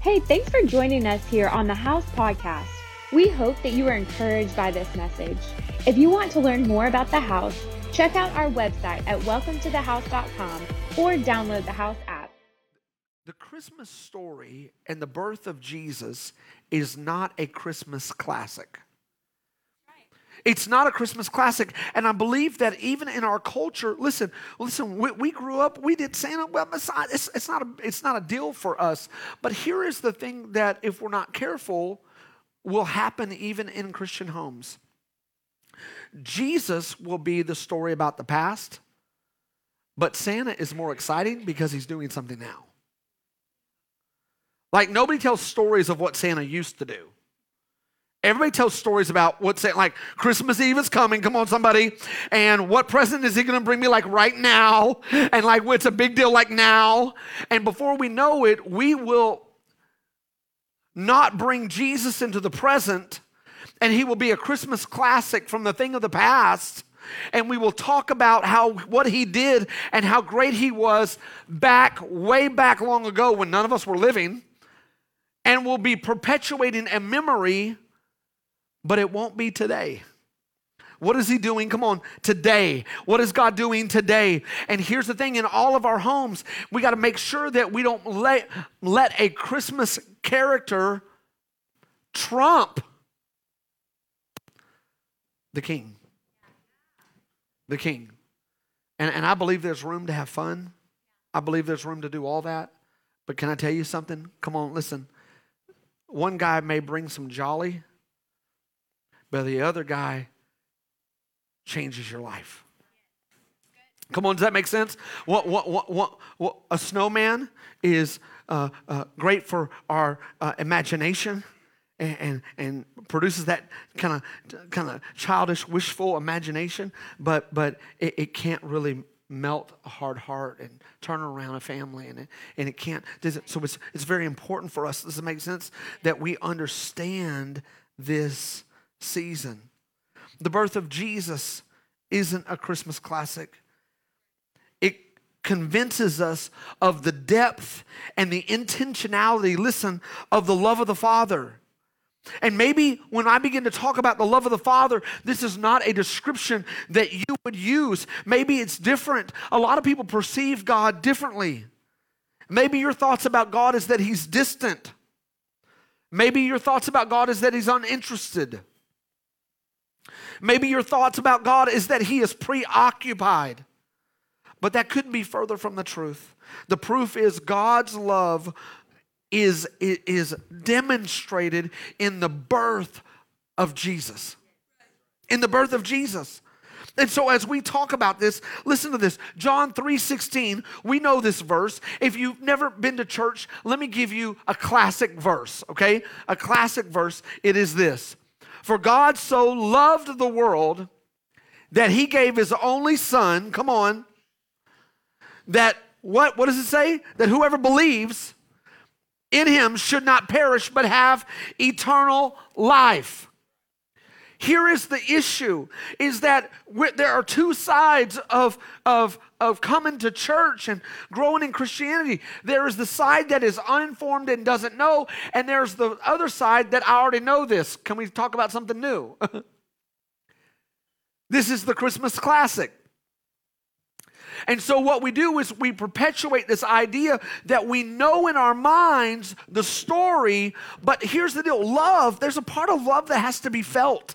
Hey, thanks for joining us here on the House Podcast. We hope that you are encouraged by this message. If you want to learn more about the house, check out our website at welcometothehouse.com or download the House app. The Christmas story and the birth of Jesus is not a Christmas classic. It's not a Christmas classic. And I believe that even in our culture, listen, listen, we, we grew up, we did Santa. Well, it's, it's, not a, it's not a deal for us. But here is the thing that if we're not careful, will happen even in Christian homes. Jesus will be the story about the past, but Santa is more exciting because he's doing something now. Like nobody tells stories of what Santa used to do. Everybody tells stories about what's it like Christmas Eve is coming. Come on, somebody. And what present is he going to bring me like right now? And like what's a big deal like now? And before we know it, we will not bring Jesus into the present and he will be a Christmas classic from the thing of the past. And we will talk about how what he did and how great he was back way back long ago when none of us were living. And we'll be perpetuating a memory but it won't be today. What is he doing? Come on, today. What is God doing today? And here's the thing in all of our homes, we got to make sure that we don't let, let a Christmas character trump the king. The king. And, and I believe there's room to have fun. I believe there's room to do all that. But can I tell you something? Come on, listen. One guy may bring some jolly, but the other guy changes your life. Come on, does that make sense? What, what, what, what, what a snowman is uh, uh, great for our uh, imagination and, and, and, produces that kind of kind of childish, wishful imagination, but, but it, it, can't really melt a hard heart and turn around a family. And it, and it can't. So it's, it's very important for us, does it make sense? That we understand this season. The birth of Jesus isn't a Christmas classic. It convinces us of the depth and the intentionality, listen, of the love of the Father. And maybe when I begin to talk about the love of the Father, this is not a description that you would use. Maybe it's different. A lot of people perceive God differently. Maybe your thoughts about God is that He's distant. Maybe your thoughts about God is that He's uninterested. Maybe your thoughts about God is that He is preoccupied. But that couldn't be further from the truth. The proof is God's love is, is demonstrated in the birth of Jesus. In the birth of Jesus. And so as we talk about this, listen to this. John 3:16, we know this verse. If you've never been to church, let me give you a classic verse, okay? A classic verse. It is this. For God so loved the world that he gave his only son, come on, that what, what does it say? That whoever believes in him should not perish but have eternal life. Here is the issue is that there are two sides of, of, of coming to church and growing in Christianity. There is the side that is uninformed and doesn't know, and there's the other side that I already know this. Can we talk about something new? this is the Christmas classic. And so, what we do is we perpetuate this idea that we know in our minds the story, but here's the deal love, there's a part of love that has to be felt.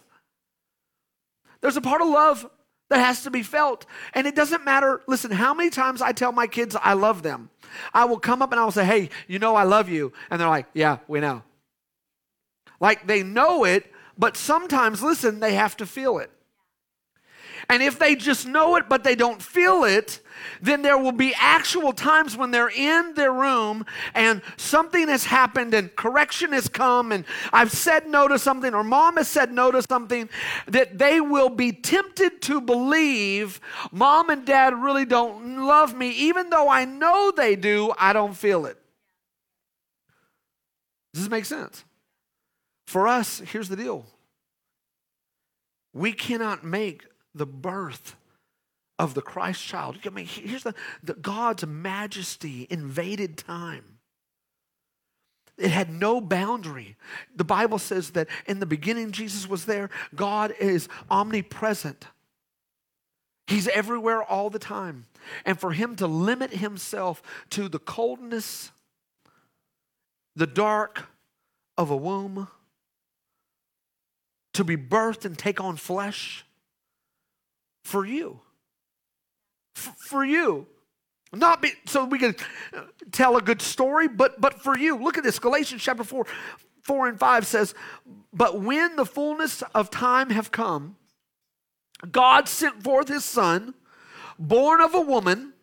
There's a part of love that has to be felt. And it doesn't matter, listen, how many times I tell my kids I love them. I will come up and I will say, hey, you know I love you. And they're like, yeah, we know. Like they know it, but sometimes, listen, they have to feel it. And if they just know it but they don't feel it, then there will be actual times when they're in their room and something has happened and correction has come and I've said no to something or mom has said no to something that they will be tempted to believe mom and dad really don't love me. Even though I know they do, I don't feel it. Does this make sense? For us, here's the deal we cannot make the birth of the Christ child. I mean, here's the, the God's majesty invaded time. it had no boundary. The Bible says that in the beginning Jesus was there. God is omnipresent. He's everywhere all the time. And for him to limit himself to the coldness, the dark of a womb, to be birthed and take on flesh for you. F- for you. Not be, so we can uh, tell a good story, but, but for you. Look at this. Galatians chapter 4, 4 and 5 says, But when the fullness of time have come, God sent forth his son, born of a woman,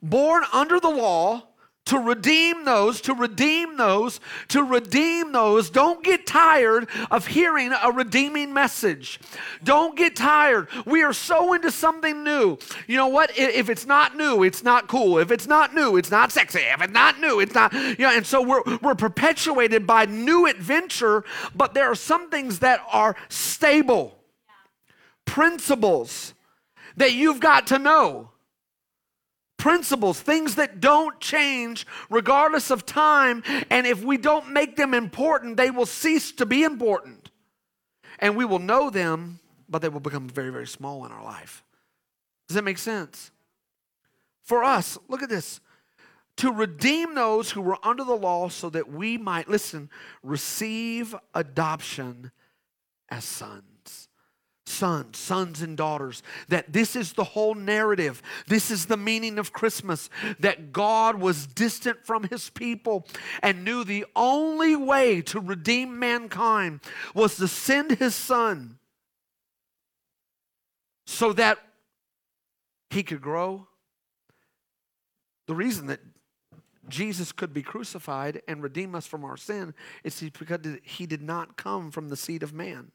born under the law, to redeem those, to redeem those, to redeem those. Don't get tired of hearing a redeeming message. Don't get tired. We are so into something new. You know what? If it's not new, it's not cool. If it's not new, it's not sexy. If it's not new, it's not, you know, and so we're, we're perpetuated by new adventure, but there are some things that are stable principles that you've got to know. Principles, things that don't change regardless of time. And if we don't make them important, they will cease to be important. And we will know them, but they will become very, very small in our life. Does that make sense? For us, look at this to redeem those who were under the law so that we might, listen, receive adoption as sons sons, sons and daughters. That this is the whole narrative. This is the meaning of Christmas. That God was distant from his people and knew the only way to redeem mankind was to send his son so that he could grow. The reason that Jesus could be crucified and redeem us from our sin is because he did not come from the seed of man.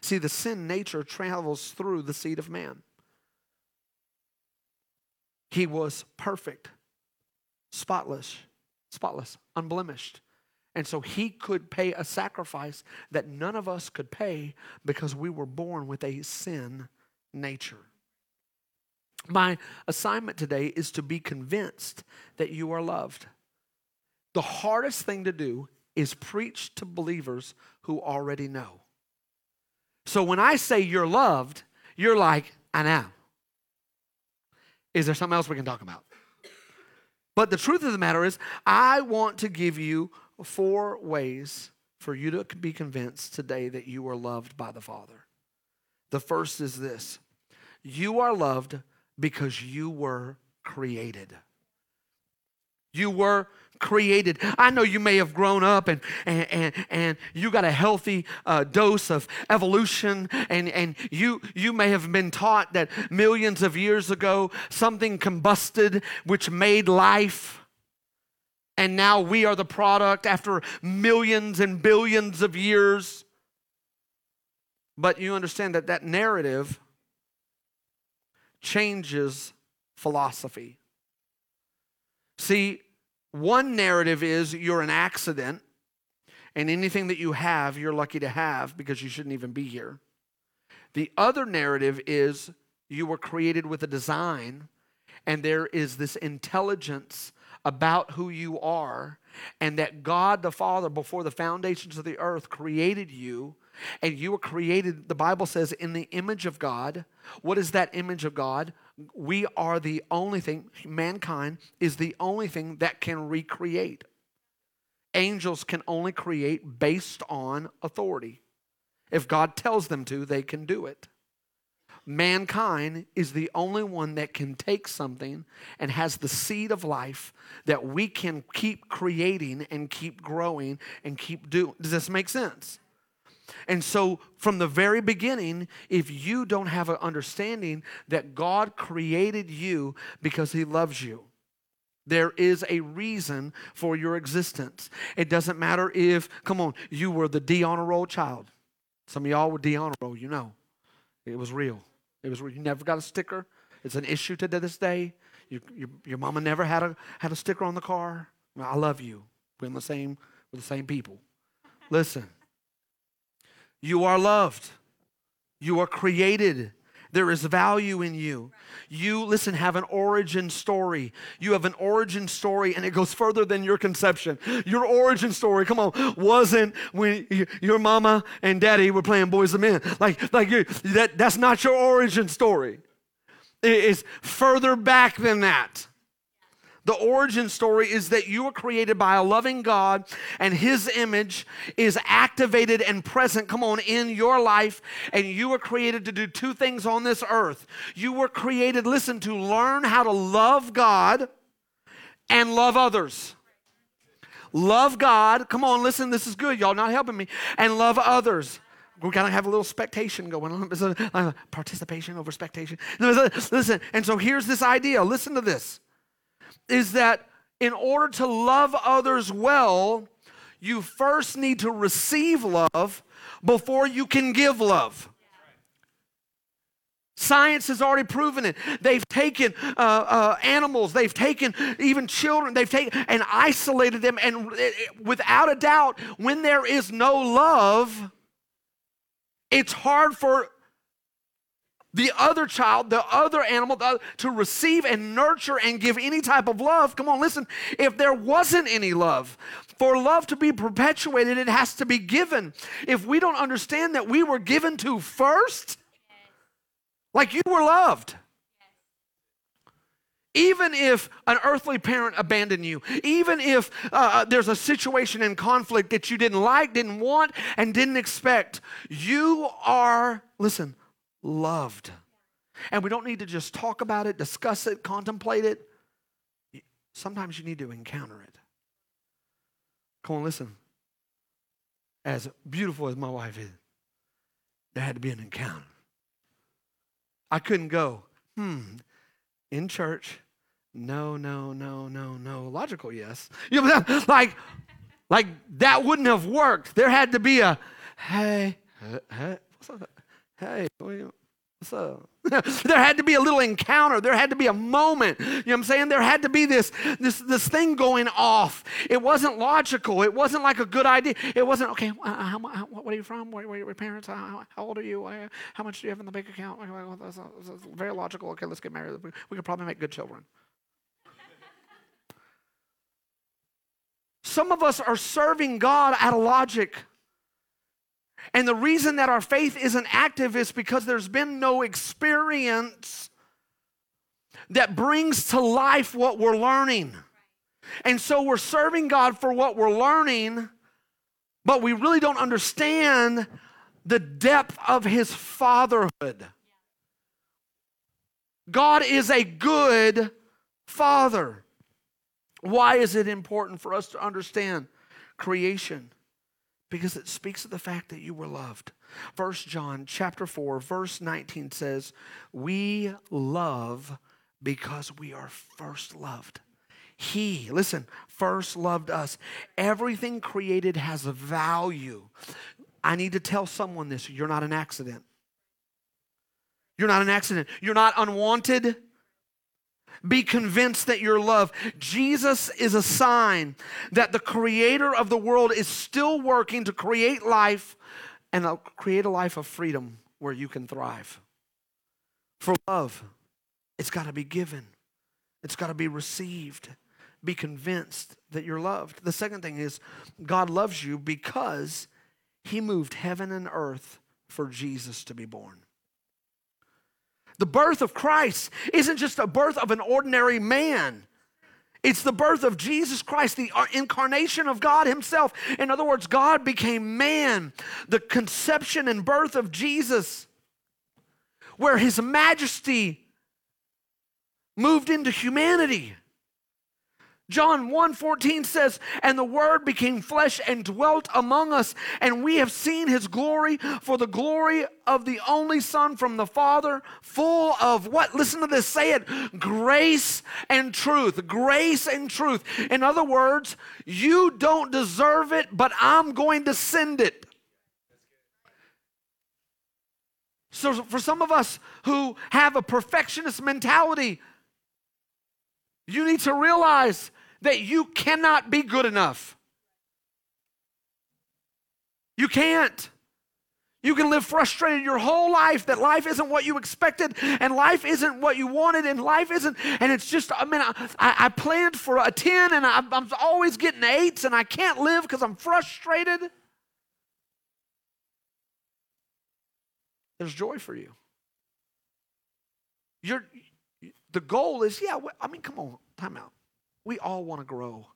See, the sin nature travels through the seed of man. He was perfect, spotless, spotless, unblemished. And so he could pay a sacrifice that none of us could pay because we were born with a sin nature. My assignment today is to be convinced that you are loved. The hardest thing to do is preach to believers who already know. So when I say you're loved, you're like, I know. Is there something else we can talk about? But the truth of the matter is, I want to give you four ways for you to be convinced today that you are loved by the Father. The first is this you are loved because you were created. You were created. I know you may have grown up and, and, and, and you got a healthy uh, dose of evolution, and, and you, you may have been taught that millions of years ago something combusted which made life. And now we are the product after millions and billions of years. But you understand that that narrative changes philosophy. See, one narrative is you're an accident, and anything that you have, you're lucky to have because you shouldn't even be here. The other narrative is you were created with a design, and there is this intelligence about who you are, and that God the Father, before the foundations of the earth, created you and you were created, the Bible says, in the image of God. What is that image of God? We are the only thing, mankind is the only thing that can recreate. Angels can only create based on authority. If God tells them to, they can do it. Mankind is the only one that can take something and has the seed of life that we can keep creating and keep growing and keep doing. Does this make sense? And so, from the very beginning, if you don't have an understanding that God created you because He loves you, there is a reason for your existence. It doesn't matter if, come on, you were the D honor roll child. Some of y'all were D honor roll, you know. It was real. It was real. You never got a sticker. It's an issue to this day. You, your, your mama never had a, had a sticker on the car. I love you. We're in the same, we're the same people. Listen. You are loved. You are created. There is value in you. You, listen, have an origin story. You have an origin story, and it goes further than your conception. Your origin story, come on, wasn't when your mama and daddy were playing Boyz II Men. Like, like you, that, that's not your origin story. It is further back than that. The origin story is that you were created by a loving God and His image is activated and present, come on, in your life. And you were created to do two things on this earth. You were created, listen, to learn how to love God and love others. Love God, come on, listen, this is good. Y'all not helping me. And love others we of have a little spectation going on. participation over spectation. Listen, and so here's this idea. Listen to this is that in order to love others well, you first need to receive love before you can give love. Science has already proven it. They've taken uh, uh, animals, they've taken even children, they've taken and isolated them. And without a doubt, when there is no love, it's hard for the other child, the other animal, the other, to receive and nurture and give any type of love. Come on, listen. If there wasn't any love, for love to be perpetuated, it has to be given. If we don't understand that we were given to first, like you were loved. Even if an earthly parent abandoned you, even if uh, there's a situation in conflict that you didn't like, didn't want, and didn't expect, you are, listen, loved. And we don't need to just talk about it, discuss it, contemplate it. Sometimes you need to encounter it. Come on, listen. As beautiful as my wife is, there had to be an encounter. I couldn't go, hmm, in church. No, no, no, no, no. Logical, yes. You know, like, like that wouldn't have worked. There had to be a, hey, hey, hey, what's up? there had to be a little encounter. There had to be a moment. You know what I'm saying? There had to be this, this, this thing going off. It wasn't logical. It wasn't like a good idea. It wasn't, okay, uh, how, how, what are you from? Where, where are your parents? How, how, old are you? How much do you have in the bank account? That's, that's very logical. Okay, let's get married. We could probably make good children. Some of us are serving God out of logic. And the reason that our faith isn't active is because there's been no experience that brings to life what we're learning. And so we're serving God for what we're learning, but we really don't understand the depth of His fatherhood. God is a good father. Why is it important for us to understand creation? Because it speaks of the fact that you were loved. First John chapter 4 verse 19 says, "We love because we are first loved." He, listen, first loved us. Everything created has a value. I need to tell someone this, you're not an accident. You're not an accident. You're not unwanted. Be convinced that you're loved. Jesus is a sign that the creator of the world is still working to create life and create a life of freedom where you can thrive. For love, it's got to be given, it's got to be received. Be convinced that you're loved. The second thing is God loves you because he moved heaven and earth for Jesus to be born. The birth of Christ isn't just a birth of an ordinary man. It's the birth of Jesus Christ, the uh, incarnation of God Himself. In other words, God became man, the conception and birth of Jesus, where His majesty moved into humanity. John 1:14 says, "And the word became flesh and dwelt among us, and we have seen his glory, for the glory of the only son from the Father, full of what? Listen to this, say it, grace and truth. Grace and truth. In other words, you don't deserve it, but I'm going to send it. So, for some of us who have a perfectionist mentality, you need to realize that you cannot be good enough. You can't. You can live frustrated your whole life that life isn't what you expected and life isn't what you wanted and life isn't, and it's just, I mean, I, I planned for a 10 and I, I'm always getting eights and I can't live because I'm frustrated. There's joy for you. You're, the goal is, yeah, I mean, come on, time out. We all want to grow.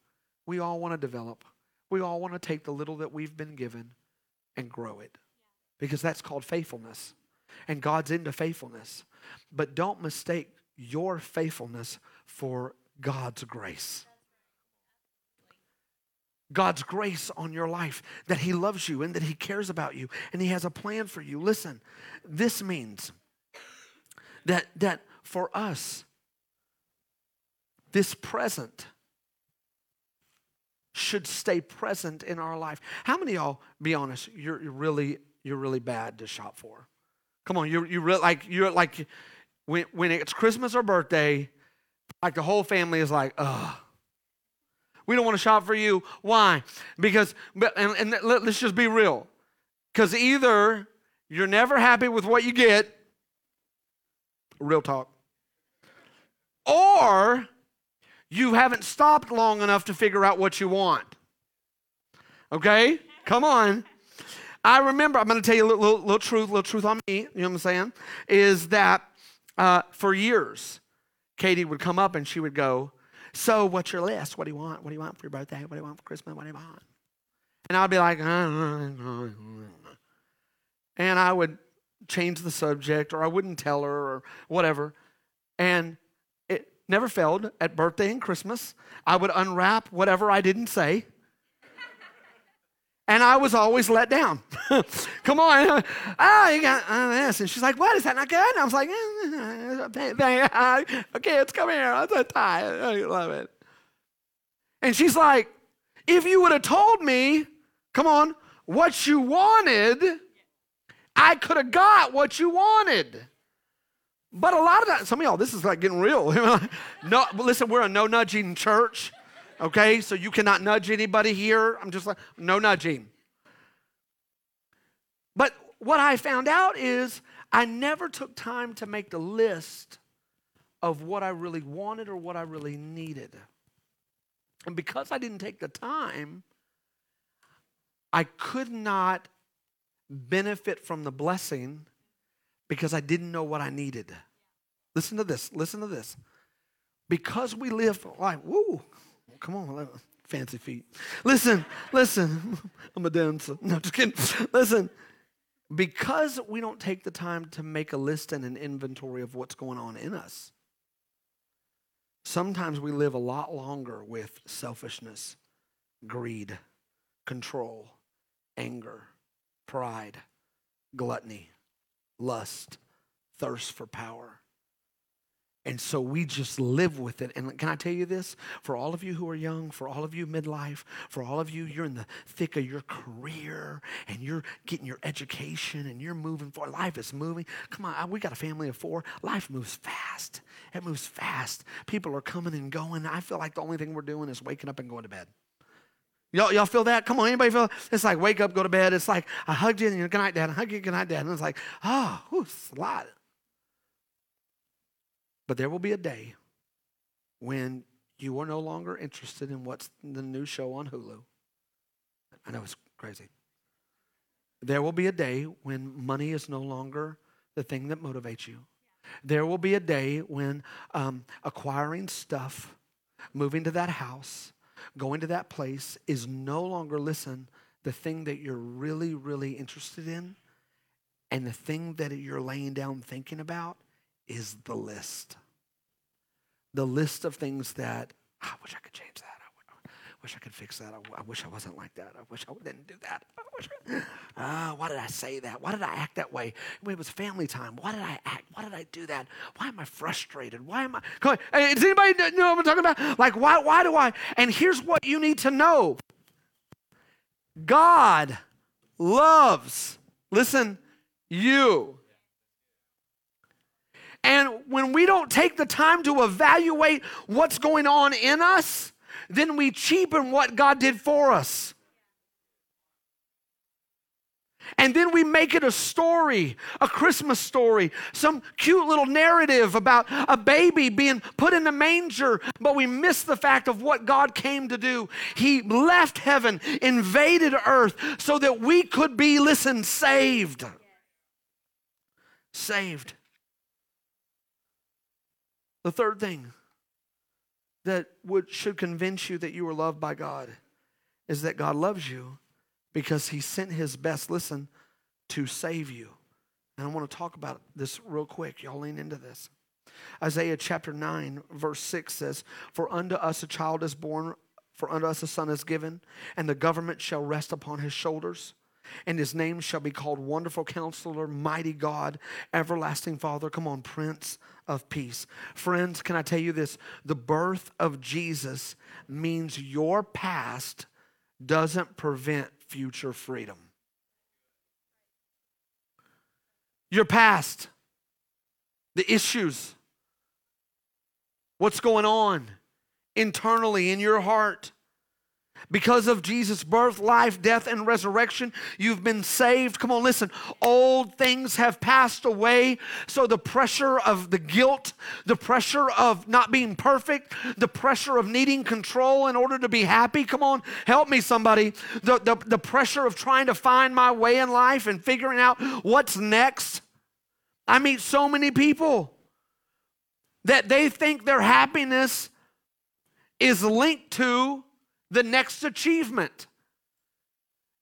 We all want to develop. We all want to take the little that we've been given and grow it because that's called faithfulness. And God's into faithfulness. But don't mistake your faithfulness for God's grace. God's grace on your life, that He loves you and that He cares about you and He has a plan for you. Listen, this means that, that for us, this present should stay present in our life. How many y'all, be honest, you're, you're really you're really bad to shop for? Come on, you're you really like you're like when when it's Christmas or birthday, like the whole family is like, ugh. We don't want to shop for you. Why? Because and, and let's just be real. Because either you're never happy with what you get, real talk, or you haven't stopped long enough to figure out what you want. Okay? Come on. I remember, I'm going to tell you a little, little, little, truth, little truth on me, you know what I'm saying? Is that uh, for years, Katie would come up and she would go, So, what's your list? What do you want? What do you want for your birthday? What do you want for Christmas? What do you want? And I'd be like, and I would change the subject or I wouldn't tell her or whatever. And never failed at birthday and Christmas. I would unwrap whatever I didn't say. And I was always let down. Come on. Oh, you got uh, this. And she's like, what? Is that not good? And I was like, okay, it's come here. That's a tie. I love it. And she's like, if you would have told me, come on, what you wanted, I could have got what you wanted. But a lot of that, some of y'all, this is like getting real. no, listen, we're a no nudging church, okay? So you cannot nudge anybody here. I'm just like, no nudging. But what I found out is I never took time to make the list of what I really wanted or what I really needed. And because I didn't take the time, I could not benefit from the blessing because I didn't know what I needed. Listen to this. Listen to this. Because we live like, woo, come on, fancy feet. Listen, listen. I'm a dancer. No, just kidding. Listen. Because we don't take the time to make a list and an inventory of what's going on in us, sometimes we live a lot longer with selfishness, greed, control, anger, pride, gluttony lust, thirst for power. And so we just live with it. And can I tell you this? For all of you who are young, for all of you midlife, for all of you, you're in the thick of your career and you're getting your education and you're moving forward. Life is moving. Come on, we got a family of four. Life moves fast. It moves fast. People are coming and going. I feel like the only thing we're doing is waking up and going to bed. Y'all, y'all feel that? Come on, anybody feel? It's like wake up, go to bed. It's like I hugged you and you're good night, dad. I hugged you, good night, dad. And it's like, oh, whew, it's a lot. But there will be a day when you are no longer interested in what's the new show on Hulu. I know it's crazy. There will be a day when money is no longer the thing that motivates you. There will be a day when um, acquiring stuff, moving to that house, going to that place is no longer, listen, the thing that you're really, really interested in. And the thing that you're laying down thinking about is the list. The list of things that ah, I wish I could change that wish I could fix that. I, I, wish I wasn't like that. I wish I didn't do that. I uh, why did I say that? Why did I act that way? It was family time. Why did I act? Why did I do that? Why am I frustrated? Why am I? Come on. Does anybody know what I'm talking about? Like, why, why do I? And here's what you need to know God loves, listen, you. And when we don't take the time to evaluate what's going on in us, then we cheapen what God did for us. And then we make it a story, a Christmas story, some cute little narrative about a baby being put in a manger, but we miss the fact of what God came to do. He left heaven, invaded earth, so that we could be, listen, saved. Saved. The third thing that would, should convince you that you are loved by God is that God loves you because he sent his best, listen, to save you. And I want to talk about this real quick. Y'all lean into this. Isaiah chapter 9, verse 6 says, For unto us a child is born, for unto us a son is given, and the government shall rest upon his shoulders. And his name shall be called Wonderful Counselor, Mighty God, Everlasting Father. Come on, Prince of Peace. Friends, can I tell you this? The birth of Jesus means your past doesn't prevent future freedom. Your past, the issues, what's going on internally in your heart because of Jesus' birth, life, death, and resurrection, you've been saved. Come on, listen. Old things have passed away. So the pressure of the guilt, the pressure of not being perfect, the pressure of needing control in order to be happy. Come on, help me, somebody. The, the, the pressure of trying to find my way in life and figuring out what's next. I meet so many people that they think their happiness is linked to the next achievement.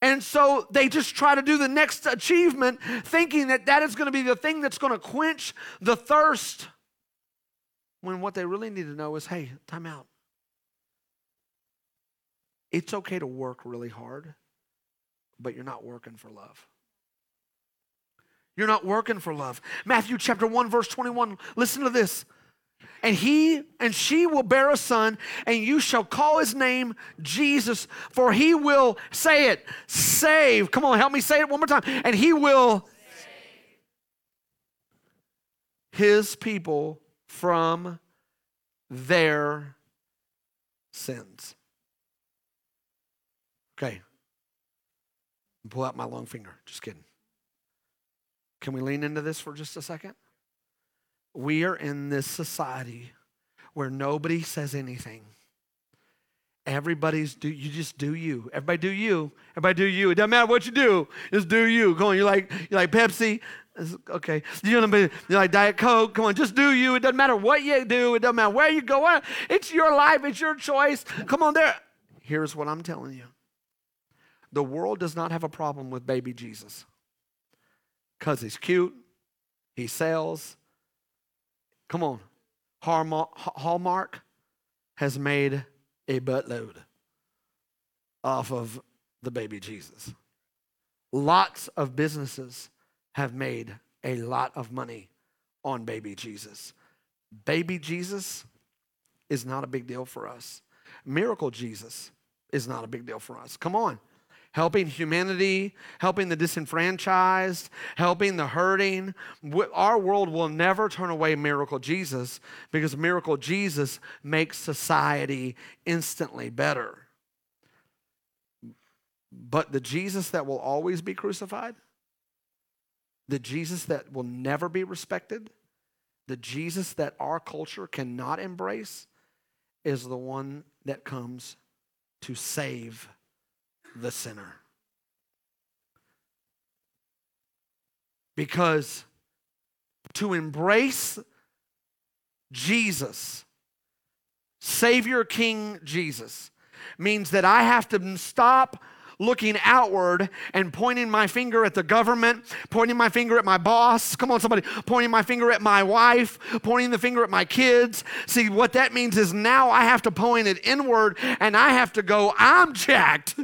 And so they just try to do the next achievement, thinking that that is going to be the thing that's going to quench the thirst. When what they really need to know is hey, time out. It's okay to work really hard, but you're not working for love. You're not working for love. Matthew chapter 1, verse 21. Listen to this and he and she will bear a son, and you shall call his name Jesus, for he will say it, save. Come on, help me say it one more time. And he will save his people from their sins. Okay. Pull out my long finger. Just kidding. Can we lean into this for just a second? We are in this society where nobody says anything. Everybody's do you just do you. Everybody do you. Everybody do you. It doesn't matter what you do. Just do you. Come on, you're like you like Pepsi. Okay. You know what I mean? you're like Diet Coke. Come on, just do you. It doesn't matter what you do. It doesn't matter where you go. It's your life. It's your choice. Come on there. Here's what I'm telling you. The world does not have a problem with baby Jesus. Because he's cute, he sells, Come on. Hallmark has made a buttload off of the baby Jesus. Lots of businesses have made a lot of money on baby Jesus. Baby Jesus is not a big deal for us. Miracle Jesus is not a big deal for us. Come on helping humanity, helping the disenfranchised, helping the hurting. Our world will never turn away Miracle Jesus because Miracle Jesus makes society instantly better. But the Jesus that will always be crucified, the Jesus that will never be respected, the Jesus that our culture cannot embrace, is the one that comes to save the sinner. Because to embrace Jesus, Savior King Jesus, means that I have to stop looking outward and pointing my finger at the government, pointing my finger at my boss. Come on, somebody, pointing my finger at my wife, pointing the finger at my kids. See, what that means is now I have to point it inward and I have to go, I'm jacked.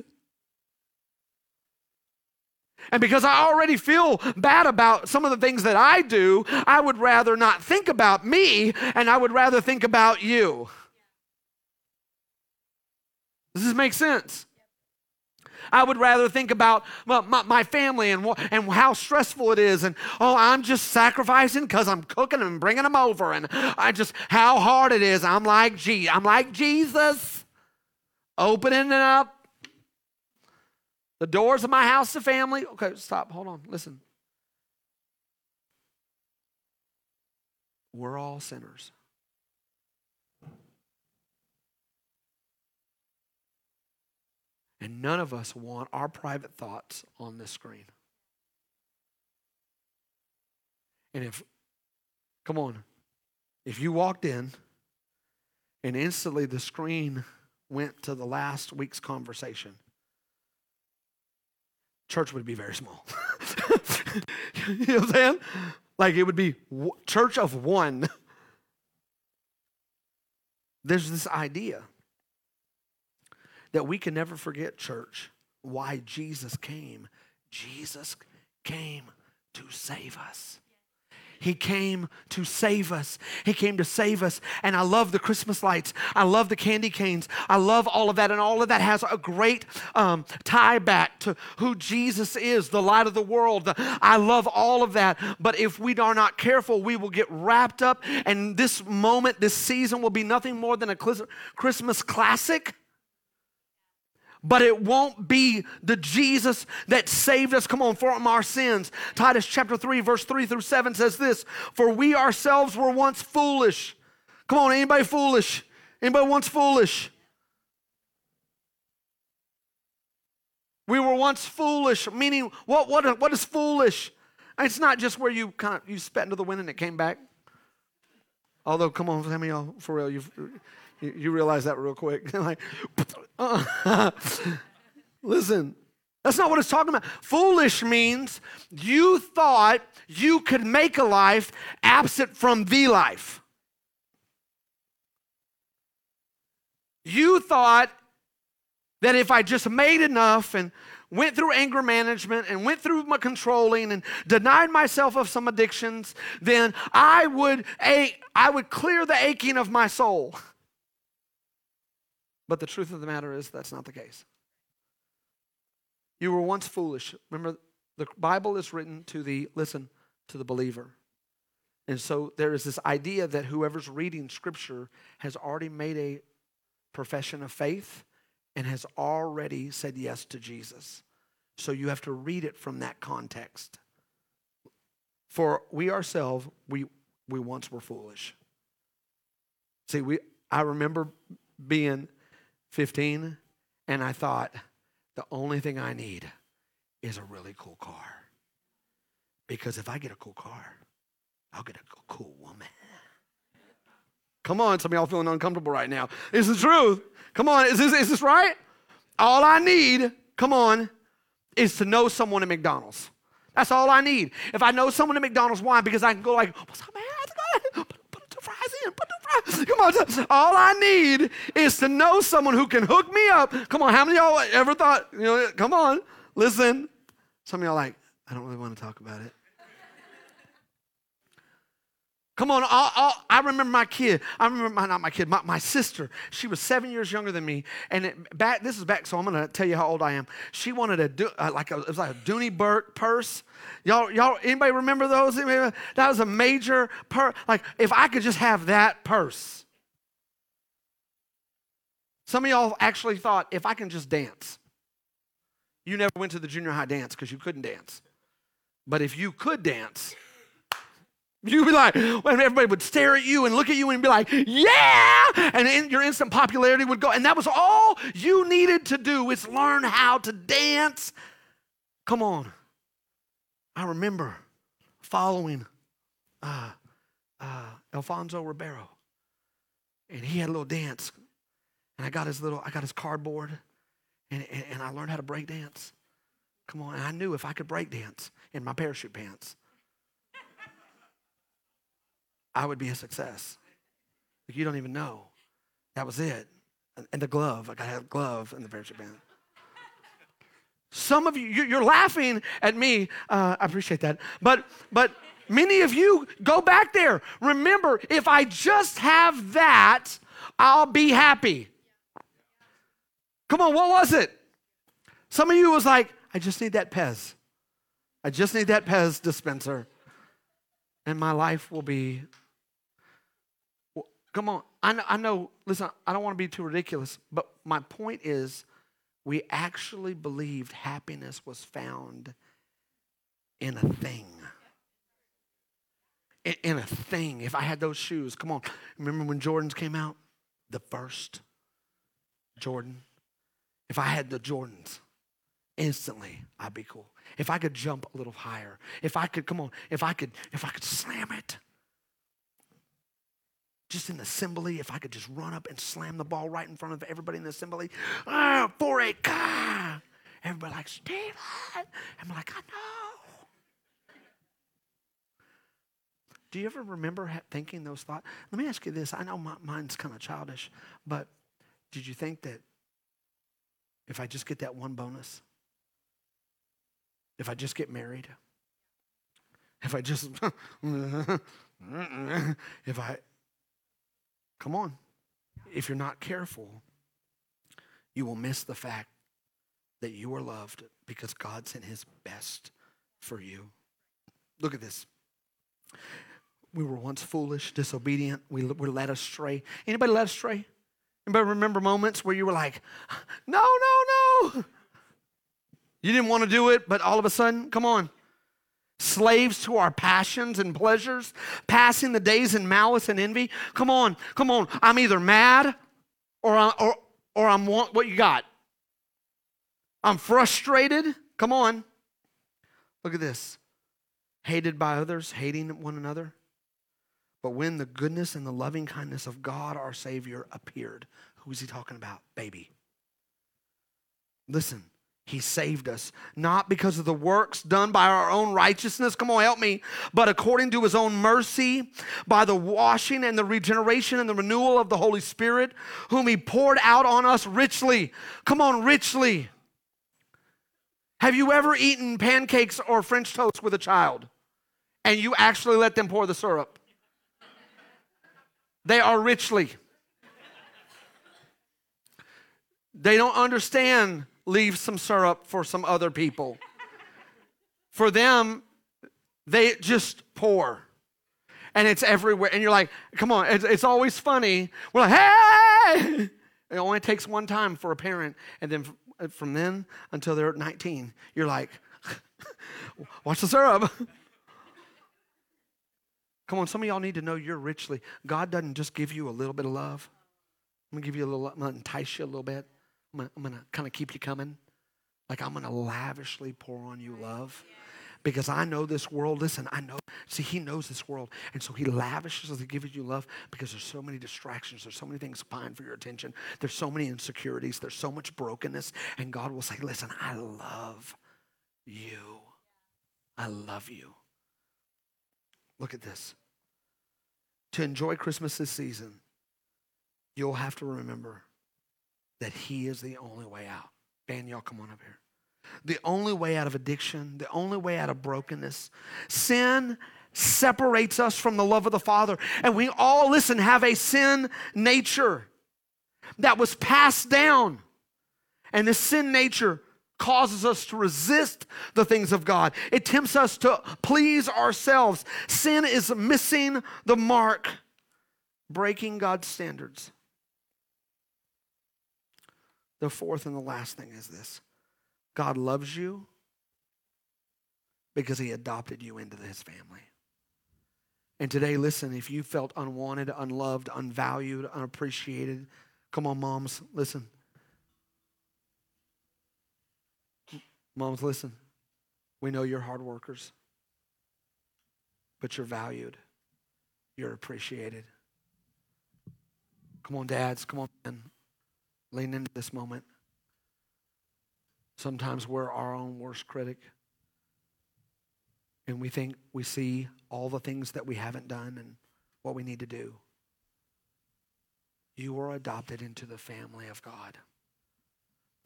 And because I already feel bad about some of the things that I do, I would rather not think about me and I would rather think about you. Does this make sense? I would rather think about my, my, family and, and how stressful it is. And, oh, I'm just sacrificing because I'm cooking and bringing them over. And I just, how hard it is. I'm like, gee, I'm like Jesus, opening it up The doors of my house of family. Okay, stop. Hold on. Listen. We're all sinners. And none of us want our private thoughts on this screen. And if, come on, if you walked in and instantly the screen went to the last week's conversation, church would be very small. you know what I'm saying? Like it would be church of one. There's this idea that we can never forget, church, why Jesus came. Jesus came to save us. He came to save us. He came to save us. And I love the Christmas lights. I love the candy canes. I love all of that. And all of that has a great um, tie back to who Jesus is, the light of the world. I love all of that. But if we are not careful, we will get wrapped up. And this moment, this season will be nothing more than a Christmas classic but it won't be the Jesus that saved us, come on, from our sins. Titus chapter 3, verse 3 through 7 says this For we ourselves were once foolish. Come on, anybody foolish? Anybody once foolish? We were once foolish, meaning what, what, what is foolish? It's not just where you kind of you spat into the wind and it came back. Although, come on, how many y'all for real? You've you, realize that real quick. like, listen, that's not what it's talking about. Foolish means you thought you could make a life absent from the life. You thought that if I just made enough and went through anger management and went through my controlling and denied myself of some addictions, then I would, I would clear the aching of my soul. But the truth of the matter is, that's not the case. You were once foolish. Remember, the Bible is written to the, listen, to the believer. And so there is this idea that whoever's reading Scripture has already made a profession of faith and has already said yes to Jesus. So you have to read it from that context. For we ourselves, we, we once were foolish. See, we, I remember being 15, and I thought, the only thing I need is a really cool car. Because if I get a cool car, I'll get a cool woman. Come on, some of y'all feeling uncomfortable right now. Is the truth. Come on, is this, is this right? All I need, come on, is to know someone at McDonald's. That's all I need. If I know someone at McDonald's, why? Because I can go like, what's up, man? fries in. Put fries. Come on. All I need is to know someone who can hook me up. Come on. How many y'all ever thought, you know, come on, listen. Some of y'all like, I don't really want to talk about it. Come on, I'll, I'll, i remember my kid. I remember my, not my kid, my, my sister. She was seven years younger than me, and it, back. This is back, so I'm going to tell you how old I am. She wanted a uh, like a, it was like a Dooney Bourke purse. Y'all, y'all, anybody remember those? That was a major purse. Like if I could just have that purse. Some of y'all actually thought if I can just dance. You never went to the junior high dance because you couldn't dance, but if you could dance You'd be like, when everybody would stare at you and look at you and be like, yeah! And in, your instant popularity would go. And that was all you needed to do is learn how to dance. Come on. I remember following uh, uh, Alfonso Ribeiro. And he had a little dance. And I got his little, I got his cardboard. And, and, and I learned how to break dance. Come on. And I knew if I could break dance in my parachute pants, I would be a success. Like you don't even know. That was it. And the glove, like I had a glove in the parachute band. Some of you, you're laughing at me. Uh, I appreciate that. But, but many of you go back there. Remember, if I just have that, I'll be happy. Come on, what was it? Some of you was like, I just need that Pez. I just need that Pez dispenser. And my life will be Come on. I know, I know, listen, I don't want to be too ridiculous, but my point is we actually believed happiness was found in a thing. In, in a thing. If I had those shoes, come on. Remember when Jordans came out? The first Jordan. If I had the Jordans, instantly I'd be cool. If I could jump a little higher, if I could, come on, if I could, if I could slam it. Just in the assembly, if I could just run up and slam the ball right in front of everybody in the assembly, ah, for a car. Everybody like, Stephen. I'm like, I know. Do you ever remember thinking those thoughts? Let me ask you this. I know my, mine's kind of childish, but did you think that if I just get that one bonus, if I just get married, if I just, if I, come on, if you're not careful, you will miss the fact that you are loved because God sent his best for you. Look at this. We were once foolish, disobedient. We were led astray. Anybody led astray? Anybody remember moments where you were like, no, no, no? You didn't want to do it, but all of a sudden, come on. Slaves to our passions and pleasures, passing the days in malice and envy. Come on, come on. I'm either mad or, I, or, or I'm want what you got. I'm frustrated. Come on. Look at this. Hated by others, hating one another. But when the goodness and the loving kindness of God our Savior appeared, who is he talking about? Baby. Listen, he saved us, not because of the works done by our own righteousness, come on, help me, but according to his own mercy, by the washing and the regeneration and the renewal of the Holy Spirit, whom he poured out on us richly. Come on, richly. Have you ever eaten pancakes or French toast with a child and you actually let them pour the syrup? They are richly. They don't understand leave some syrup for some other people. For them, they just pour. And it's everywhere. And you're like, come on, it's, it's always funny. We're like, hey! It only takes one time for a parent. And then uh, from then until they're 19, you're like, watch the syrup. Come on, some of y'all need to know you're richly. God doesn't just give you a little bit of love. I'm gonna give you a little, I'm gonna entice you a little bit. I'm gonna, I'm gonna kind of keep you coming. Like I'm gonna lavishly pour on you love. Because I know this world. Listen, I know. See, he knows this world. And so he lavishes he gives you love because there's so many distractions. There's so many things vying for your attention. There's so many insecurities. There's so much brokenness. And God will say, listen, I love you. I love you. Look at this to enjoy Christmas this season, you'll have to remember that He is the only way out. Dan, y'all come on up here. The only way out of addiction, the only way out of brokenness. Sin separates us from the love of the Father. And we all, listen, have a sin nature that was passed down. And this sin nature causes us to resist the things of God. It tempts us to please ourselves. Sin is missing the mark, breaking God's standards. The fourth and the last thing is this God loves you because he adopted you into his family. And today, listen, if you felt unwanted, unloved, unvalued, unappreciated, come on, moms, listen. Moms, listen. We know you're hard workers, but you're valued. You're appreciated. Come on, dads. Come on, men. Lean into this moment. Sometimes we're our own worst critic. And we think we see all the things that we haven't done and what we need to do. You are adopted into the family of God.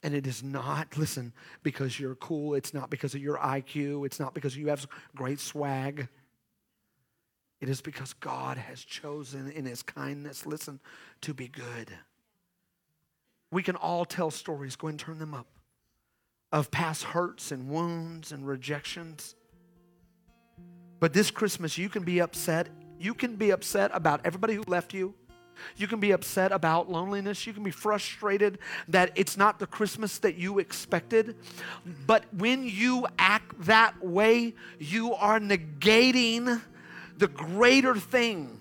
And it is not, listen, because you're cool. It's not because of your IQ. It's not because you have great swag. It is because God has chosen in his kindness, listen, to be good. We can all tell stories, go and turn them up, of past hurts and wounds and rejections. But this Christmas, you can be upset. You can be upset about everybody who left you. You can be upset about loneliness. You can be frustrated that it's not the Christmas that you expected. But when you act that way, you are negating the greater thing.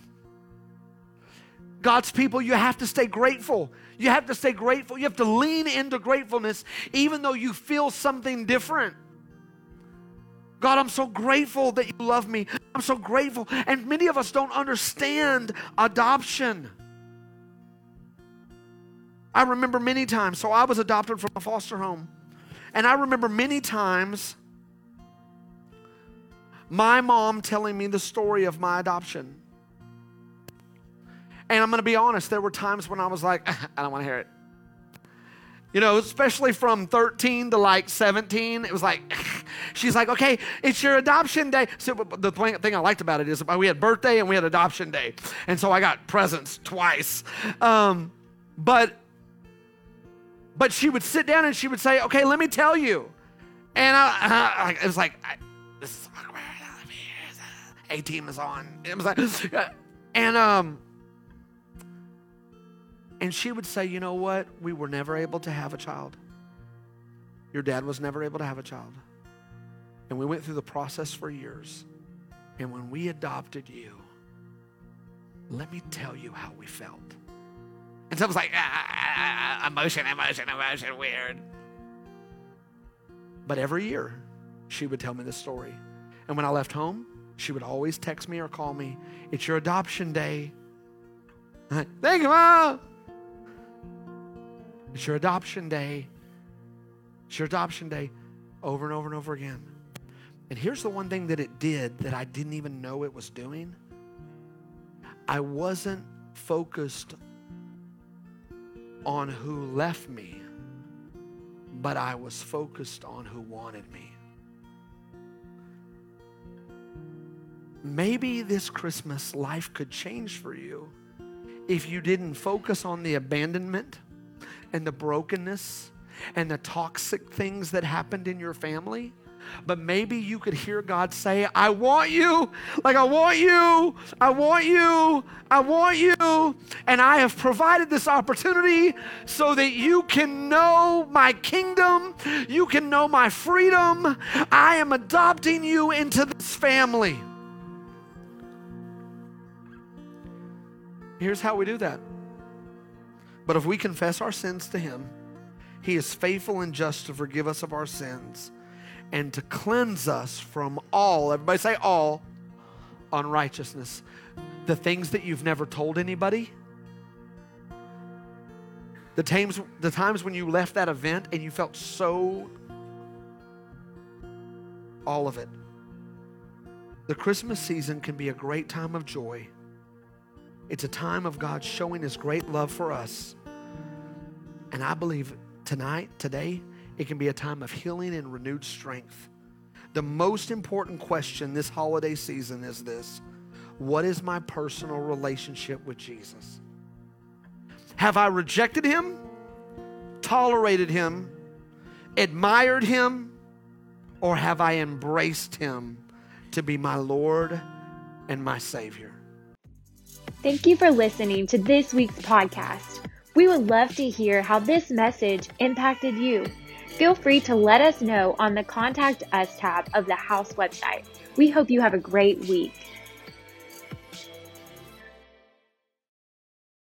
God's people, you have to stay grateful. You have to stay grateful. You have to lean into gratefulness, even though you feel something different. God, I'm so grateful that you love me. I'm so grateful. And many of us don't understand adoption. I remember many times, so I was adopted from a foster home. And I remember many times my mom telling me the story of my adoption. And I'm going to be honest, there were times when I was like, I don't want to hear it. You know, especially from 13 to like 17, it was like, she's like, okay, it's your adoption day. So the thing I liked about it is we had birthday and we had adoption day. And so I got presents twice. Um, but, but she would sit down and she would say, okay, let me tell you. And I, I it was like, I, this is awkward. A team is on. It was like, and um, and she would say, You know what? We were never able to have a child. Your dad was never able to have a child. And we went through the process for years. And when we adopted you, let me tell you how we felt. And so I was like, ah, ah, ah, emotion, emotion, emotion, weird. But every year, she would tell me the story. And when I left home, she would always text me or call me. It's your adoption day. Thank you, Mom. It's your adoption day. It's your adoption day over and over and over again. And here's the one thing that it did that I didn't even know it was doing I wasn't focused on who left me, but I was focused on who wanted me. Maybe this Christmas life could change for you if you didn't focus on the abandonment and the brokenness and the toxic things that happened in your family. But maybe you could hear God say, I want you, like I want you, I want you, I want you. And I have provided this opportunity so that you can know my kingdom, you can know my freedom. I am adopting you into this family. Here's how we do that. But if we confess our sins to Him, He is faithful and just to forgive us of our sins and to cleanse us from all, everybody say all, unrighteousness. The things that you've never told anybody. The times, the times when you left that event and you felt so, all of it. The Christmas season can be a great time of joy it's a time of God showing His great love for us. And I believe tonight, today, it can be a time of healing and renewed strength. The most important question this holiday season is this What is my personal relationship with Jesus? Have I rejected Him, tolerated Him, admired Him, or have I embraced Him to be my Lord and my Savior? Thank you for listening to this week's podcast. We would love to hear how this message impacted you. Feel free to let us know on the Contact Us tab of the House website. We hope you have a great week.